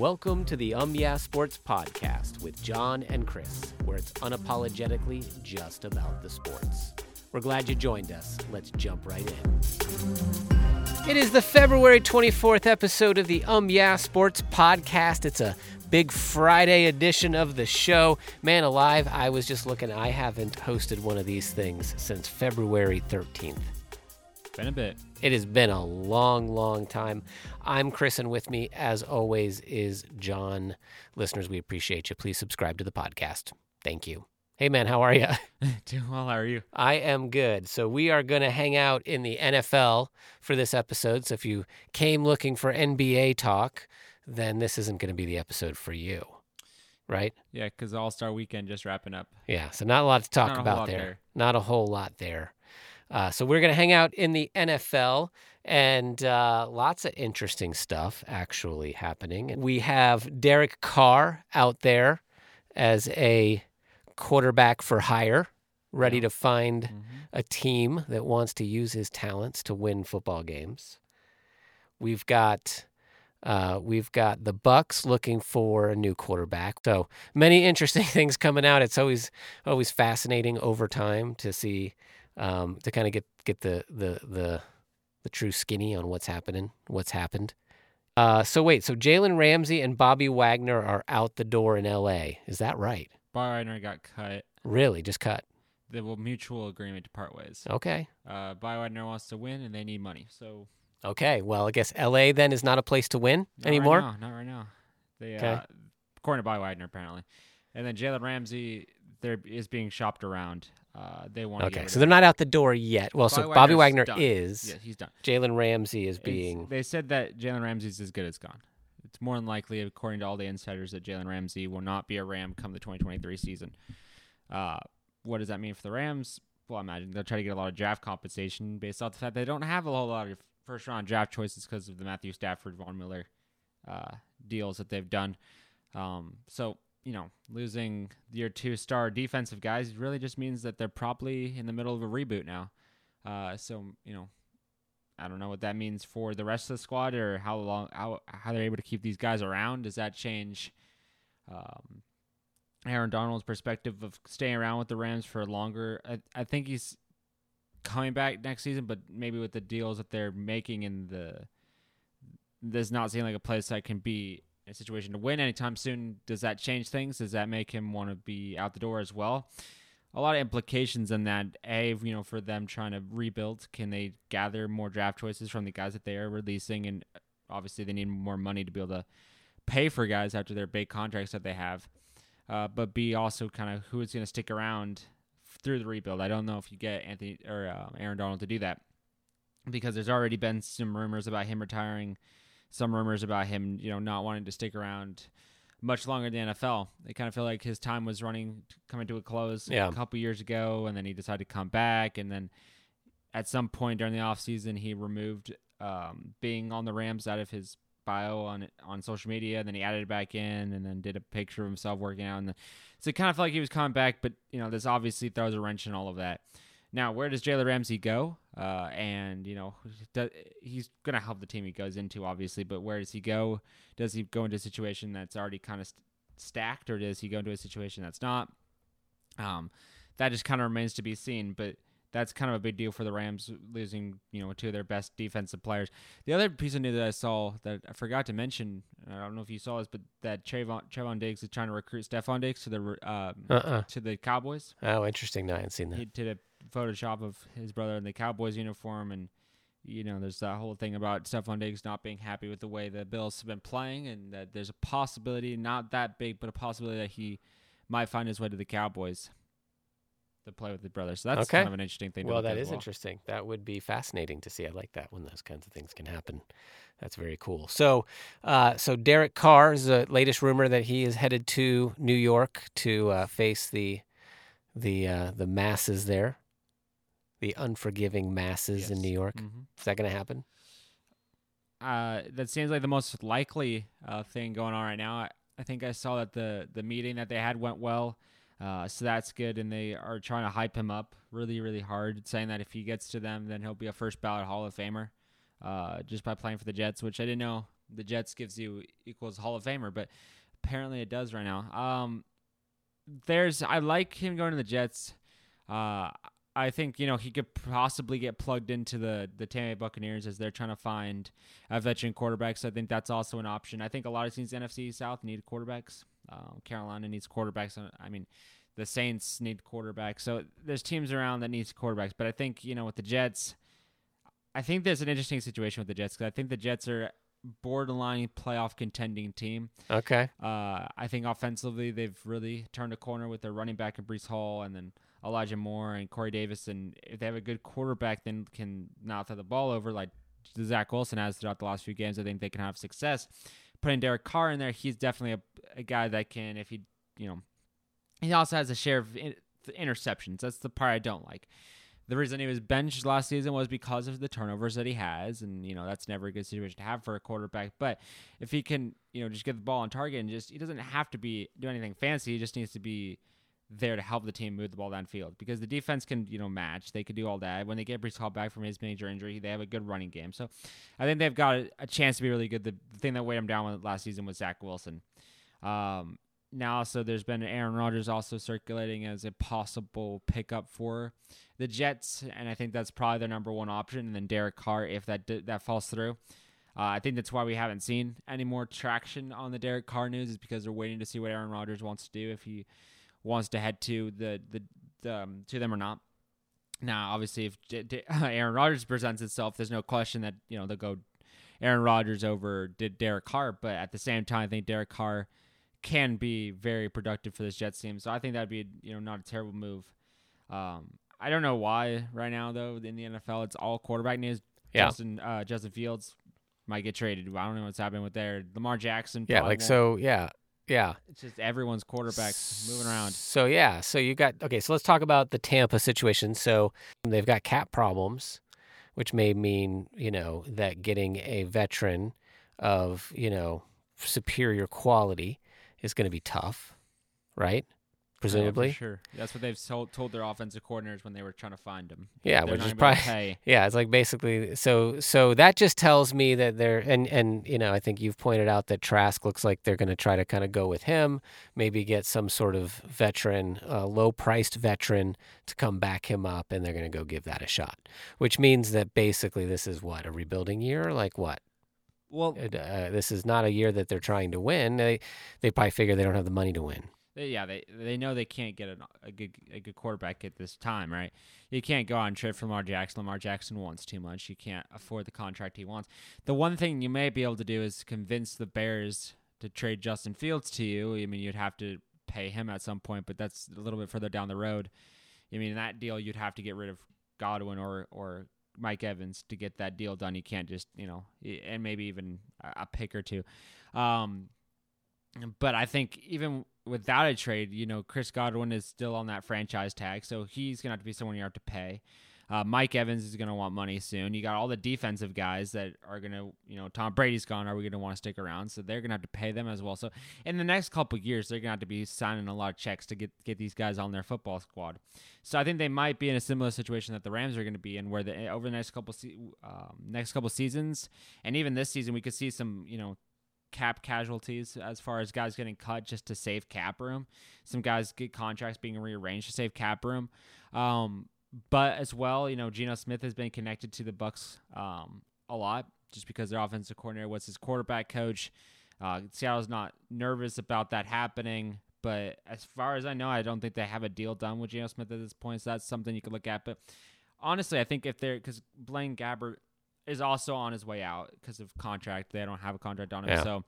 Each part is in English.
Welcome to the Um Yeah Sports Podcast with John and Chris, where it's unapologetically just about the sports. We're glad you joined us. Let's jump right in. It is the February 24th episode of the Um Yeah Sports Podcast. It's a big Friday edition of the show. Man alive, I was just looking, I haven't hosted one of these things since February 13th. Been a bit. It has been a long, long time. I'm Chris, and with me, as always, is John. Listeners, we appreciate you. Please subscribe to the podcast. Thank you. Hey, man, how are you? Doing well. How are you? I am good. So, we are going to hang out in the NFL for this episode. So, if you came looking for NBA talk, then this isn't going to be the episode for you, right? Yeah, because All Star Weekend just wrapping up. Yeah, so not a lot to talk about there. there. Not a whole lot there. Uh, so we're going to hang out in the NFL and uh, lots of interesting stuff actually happening. We have Derek Carr out there as a quarterback for hire, ready Yeah. to find Mhm. a team that wants to use his talents to win football games. We've got uh, we've got the Bucs looking for a new quarterback. So many interesting things coming out. It's always always fascinating over time to see um, to kind of get get the the the the true skinny on what's happening, what's happened. Uh, so wait, so Jalen Ramsey and Bobby Wagner are out the door in L.A. Is that right? Wagner got cut. Really, just cut? They will mutual agreement to part ways. Okay. Uh, Wagner wants to win, and they need money. So Okay, well, I guess LA then is not a place to win not anymore. Right now, not right now. They, Okay. uh, according to Wagner, apparently. And then Jalen Ramsey, there is being shopped around. Uh, they want to. Okay, so they're not out the door yet. Well, so Bobby Bobby Wagner's Wagner done. is. Yeah, he's done. Jalen Ramsey is It's- being. They said that Jalen Ramsey's as good as gone. It's more than likely, according to all the insiders, that Jalen Ramsey will not be a Ram come the 2023 season. Uh, what does that mean for the Rams? Well, I imagine they'll try to get a lot of draft compensation based off the fact they don't have a whole lot of first round draft choices because of the Matthew Stafford, Von Miller uh, deals that they've done. Um, so, you know, losing your two star defensive guys really just means that they're probably in the middle of a reboot now. Uh, so, you know, I don't know what that means for the rest of the squad or how long how how they're able to keep these guys around. Does that change um, Aaron Donald's perspective of staying around with the Rams for longer? I, I think he's coming back next season, but maybe with the deals that they're making in the this not seem like a place that can be a situation to win anytime soon. Does that change things? Does that make him want to be out the door as well? a lot of implications in that. A, you know, for them trying to rebuild, can they gather more draft choices from the guys that they are releasing? And obviously, they need more money to be able to pay for guys after their big contracts that they have. Uh, but B, also kind of who is going to stick around through the rebuild. I don't know if you get Anthony or uh, Aaron Donald to do that because there's already been some rumors about him retiring, some rumors about him, you know, not wanting to stick around much longer in the NFL. They kind of feel like his time was running, coming to a close Yeah. a couple years ago, and then he decided to come back. And then at some point during the offseason, he removed um, being on the Rams out of his bio on on social media. And then he added it back in, and then did a picture of himself working out. And then, so it kind of felt like he was coming back, but you know, this obviously throws a wrench in all of that. Now, where does Jalen Ramsey go? Uh, and you know, do, he's going to help the team he goes into, obviously. But where does he go? Does he go into a situation that's already kind of st- stacked, or does he go into a situation that's not? Um, that just kind of remains to be seen. But that's kind of a big deal for the Rams losing, you know, two of their best defensive players. The other piece of news that I saw that I forgot to mention, I don't know if you saw this, but that Trevon, Trevon Diggs is trying to recruit Stefon Diggs to the um, Uh-uh. to the Cowboys. Oh, interesting. No, I hadn't seen that. He did a Photoshop of his brother in the Cowboys uniform, and you know, there's that whole thing about Stefon Diggs not being happy with the way the Bills have been playing, and that there's a possibility, not that big, but a possibility that he might find his way to the Cowboys to play with his brother. So that's Okay. kind of an interesting thing. To Well, that is well. interesting. That would be fascinating to see. I like that when those kinds of things can happen. That's very cool. So, uh, so Derek Carr is the latest rumor that he is headed to New York to uh, face the the uh, the masses there, the unforgiving masses in New York. Mhm. Is that going to happen? uh, that seems like the most likely uh, thing going on right now. I, I think I saw that the the meeting that they had went well, uh, so that's good, and they are trying to hype him up really, really hard, saying that if he gets to them, then he'll be a first ballot Hall of Famer, uh, just by playing for the Jets, which I didn't know the Jets gives you equals Hall of Famer, but apparently it does right now. Um, there's I like him going to the Jets. Uh, I think you know he could possibly get plugged into the the Tampa Bay Buccaneers as they're trying to find a veteran quarterback. So I think that's also an option. I think a lot of teams in the NFC South need quarterbacks. Um, Carolina needs quarterbacks. I mean, the Saints need quarterbacks. So there's teams around that needs quarterbacks. But I think you know with the Jets, I think there's an interesting situation with the Jets because I think the Jets are borderline playoff contending team. Okay. Uh, I think offensively they've really turned a corner with their running back and Breece Hall and then Elijah Moore and Corey Davis. And if they have a good quarterback, then can not throw the ball over like Zach Wilson has throughout the last few games. I think they can have success. Putting Derek Carr in there, he's definitely a, a guy that can, if he, you know, he also has a share of interceptions. That's the part I don't like the reason he was benched last season was because of the turnovers that he has, and you know that's never a good situation to have for a quarterback. But if he can, you know, just get the ball on target and just he doesn't have to be do anything fancy. He just needs to be there to help the team move the ball downfield because the defense can you know match. They could do all that. When they get Breece Hall back from his major injury, they have a good running game. So I think they've got a, a chance to be really good. The, the, thing that weighed them down last season was Zach Wilson. Um, now, so there's been Aaron Rodgers also circulating as a possible pickup for the Jets, and I think that's probably their number one option. And then Derek Carr, if that that falls through, uh, I think that's why we haven't seen any more traction on the Derek Carr news, is because they're waiting to see what Aaron Rodgers wants to do if he wants to head to the the, the um, to them or not. Now, obviously, if D- D- Aaron Rodgers presents itself, there's no question that you know they'll go Aaron Rodgers over did Derek Carr. But at the same time, I think Derek Carr can be very productive for this Jets team. So I think that'd be you know not a terrible move. Um, I don't know why right now though in the NFL it's all quarterback news. Yeah. Justin uh, Justin Fields might get traded. I don't know what's happening with there. Lamar Jackson. Yeah, like won't. so. Yeah, yeah. It's just everyone's quarterback moving around. So yeah, so you got okay. So let's talk about the Tampa situation. So they've got cap problems, which may mean you know that getting a veteran of you know superior quality is going to be tough, right? Presumably, yeah, sure. That's what they've told, told their offensive coordinators when they were trying to find him. Yeah, They're which is probably yeah. It's like basically so so that just tells me that they're and and you know I think you've pointed out that Trask looks like they're going to try to kind of go with him, maybe get some sort of veteran, uh, low priced veteran to come back him up, and they're going to go give that a shot. Which means that basically this is what a rebuilding year, like what Well, uh, this is not a year that they're trying to win. They they probably figure they don't have the money to win. They- Yeah, they they know they can't get a, a good a good quarterback at this time, right? You can't go on trade for Lamar Jackson. Lamar Jackson wants too much. You can't afford the contract he wants. The one thing you may be able to do is convince the Bears to trade Justin Fields to you. I mean, you'd have to pay him at some point, but that's a little bit further down the road. I mean, in that deal, you'd have to get rid of Godwin or or Mike Evans to get that deal done. You can't just you know, and maybe even a pick or two. Um, but I think even without a trade, you know, Chris Godwin is still on that franchise tag, so he's gonna have to be someone you have to pay. Uh, Mike Evans is gonna want money soon. You got all the defensive guys that are gonna, you know, Tom Brady's gone. Are we gonna want to stick around? So they're gonna have to pay them as well. So in the next couple years, they're gonna have to be signing a lot of checks to get get these guys on their football squad. So I think they might be in a similar situation that the Rams are going to be in, where the, over the next couple se- um, next couple seasons, and even this season, we could see some, you know, cap casualties as far as guys getting cut just to save cap room. Some guys get contracts being rearranged to save cap room. Um, but as well, you know, Geno Smith has been connected to the Bucs um, a lot just because their offensive coordinator was his quarterback coach. Uh, Seattle's not nervous about that happening, but as far as I know, I don't think they have a deal done with Geno Smith at this point. So that's something you could look at. But honestly, I think if they're because Blaine Gabbert is also on his way out because of contract. They don't have a contract on him, Yeah. so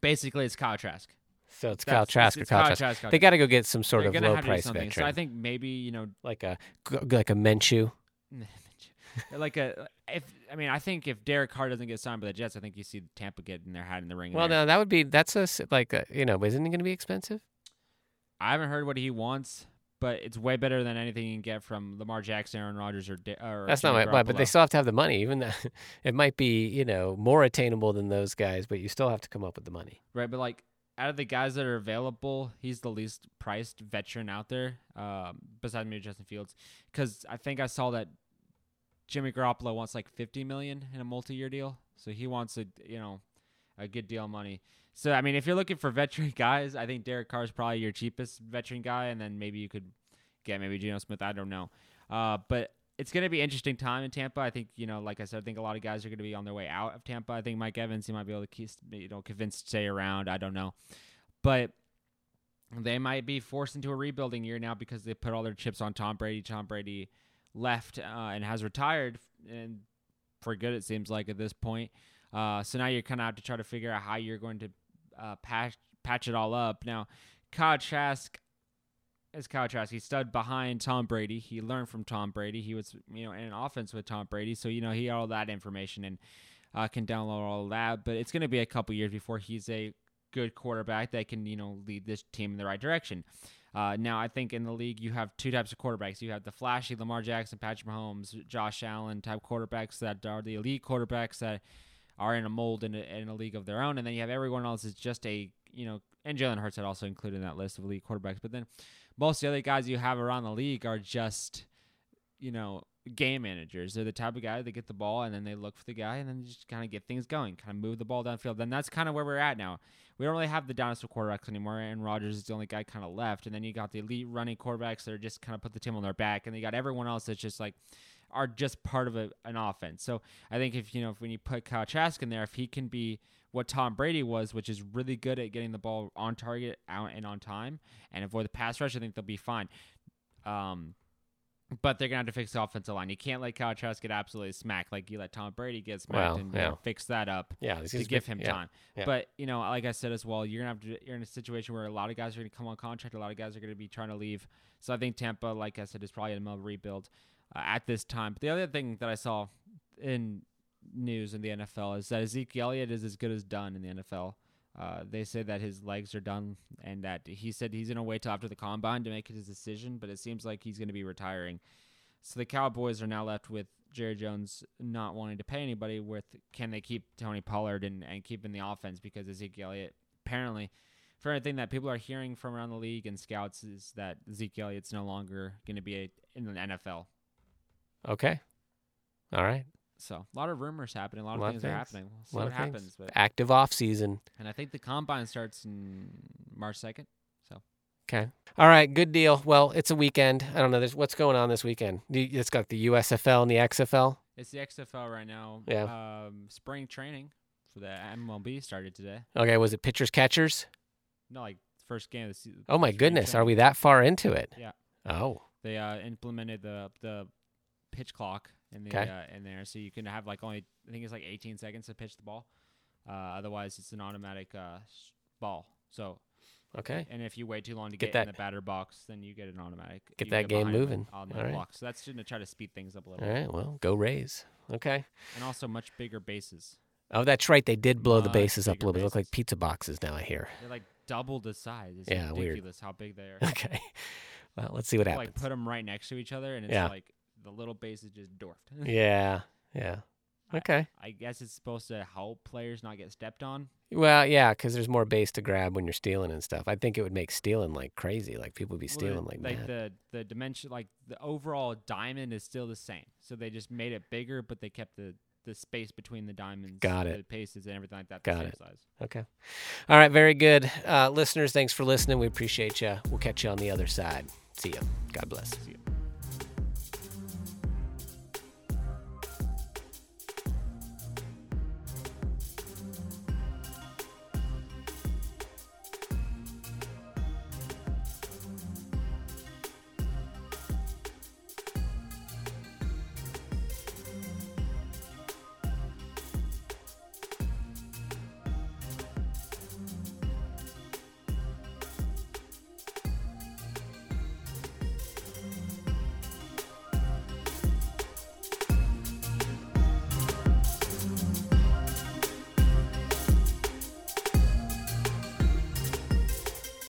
basically it's Kyle Trask. So it's Kyle That's- Trask or it's Kyle Kyle Trask. Trask, Kyle They got to go get some sort They're of low price veteran, So I think maybe you know, like a like a Minshew. like a if I mean I think if Derek Carr doesn't get signed by the Jets, I think you see Tampa getting their hat in the ring. Well, there. no, that would be that's a like a, you know, isn't it going to be expensive? I haven't heard what he wants, but it's way better than anything you can get from Lamar Jackson, Aaron Rodgers, or, or That's not Jimmy my but, but they still have to have the money. Even though it might be you know more attainable than those guys, but you still have to come up with the money. Right, but like out of the guys that are available, he's the least priced veteran out there, um, besides maybe Justin Fields. Because I think I saw that Jimmy Garoppolo wants like fifty million in a multi-year deal, so he wants a you know a good deal of money. So I mean, if you're looking for veteran guys, I think Derek Carr is probably your cheapest veteran guy, and then maybe you could get maybe Geno Smith. I don't know, uh, but it's going to be interesting time in Tampa. I think you know, like I said, I think a lot of guys are going to be on their way out of Tampa. I think Mike Evans, he might be able to keep, you know convince to stay around. I don't know, but they might be forced into a rebuilding year now because they put all their chips on Tom Brady. Tom Brady left uh, and has retired, and for good it seems like at this point. Uh, so now you're kind of have to try to figure out how you're going to uh, patch patch it all up. Now, Kyle Trask is Kyle Trask. He stood behind Tom Brady. He learned from Tom Brady. He was you know in an offense with Tom Brady, so you know he had all that information and uh, can download all that. But it's going to be a couple years before he's a good quarterback that can you know lead this team in the right direction. Uh, now, I think in the league you have two types of quarterbacks. You have the flashy Lamar Jackson, Patrick Mahomes, Josh Allen type quarterbacks that are the elite quarterbacks that are in a mold in a, in a league of their own, and then you have everyone else is just a you know, and Jalen Hurts had also included in that list of elite quarterbacks. But then most of the other guys you have around the league are just you know game managers. They're the type of guy that get the ball and then they look for the guy and then just kind of get things going, kind of move the ball downfield. Then that's kind of where we're at now. We don't really have the dinosaur quarterbacks anymore, and Rodgers is the only guy kind of left. And then you got the elite running quarterbacks that are just kind of put the team on their back, and they got everyone else that's just like are just part of a, an offense. So I think if you know if when you put Kyle Trask in there, if he can be what Tom Brady was, which is really good at getting the ball on target, out and on time, and avoid the pass rush, I think they'll be fine. Um, but they're gonna have to fix the offensive line. You can't let Kyle Trask get absolutely smacked like you let Tom Brady get smacked Well, and you know, fix that up Yeah, to give big- him yeah, time. yeah. But you know, like I said as well, you're gonna have to. You're in a situation where a lot of guys are gonna come on contract. A lot of guys are gonna be trying to leave. So I think Tampa, like I said, is probably in the middle of a rebuild uh, at this time. But the other thing that I saw in news in the NFL is that Ezekiel Elliott is as good as done in the NFL. Uh, they say that his legs are done, and that he said he's gonna wait till after the combine to make his decision. But it seems like he's gonna be retiring. So the Cowboys are now left with Jerry Jones not wanting to pay anybody. With can they keep Tony Pollard and, and keep in the offense because Ezekiel Elliott apparently, for anything that people are hearing from around the league and scouts is that Ezekiel Elliott's no longer going to be a, in the NFL. Okay. All right. So a lot of rumors happening, a lot A of lot of things are happening. We'll see what happens. But Active off season. and I think the combine starts in March second. So Okay. All right. Good deal. Well, it's a weekend. I don't know. There's what's going on this weekend. It's got the USFL and the XFL. it's the XFL right now. Yeah. Um, spring training for the MLB started today. Okay. Was it pitchers catchers? No, like first game of the season. Oh my goodness. Are we that far into it? Yeah. Oh. They uh, implemented the the pitch clock in the Okay. uh, in there, so you can have like only I think it's like 18 seconds to pitch the ball. Uh, otherwise, it's an automatic uh, ball. So, Okay. and if you wait too long to Get get, in the batter box, then you get an automatic. Get that game moving. on the All right. clock. So that's just to try to speed things up a little, All bit. right. Well, go Rays. Okay. and also much bigger bases. Oh, that's right. They did blow the bases up a little bit. They look like pizza boxes now. I hear. They're like double the size. It's Yeah, weird. ridiculous how big they are. Okay. Well, let's see what happens. like put them right next to each other, and it's Yeah. like the little base is just dwarfed. Yeah. Yeah. Okay. I guess it's supposed to help players not get stepped on. Well, yeah, because there's more base to grab when you're stealing and stuff. I think it would make stealing like crazy. Like people would be Well, stealing the, like, like mad. the the dimension, like the overall diamond is still the same. So they just made it bigger, but they kept the the space between the diamonds, Got it, the paces, and everything like that. Got the same it. size. Okay. All right. Very good. Uh, listeners, thanks for listening. We appreciate you. We'll catch you on the other side. See you. God bless. See ya.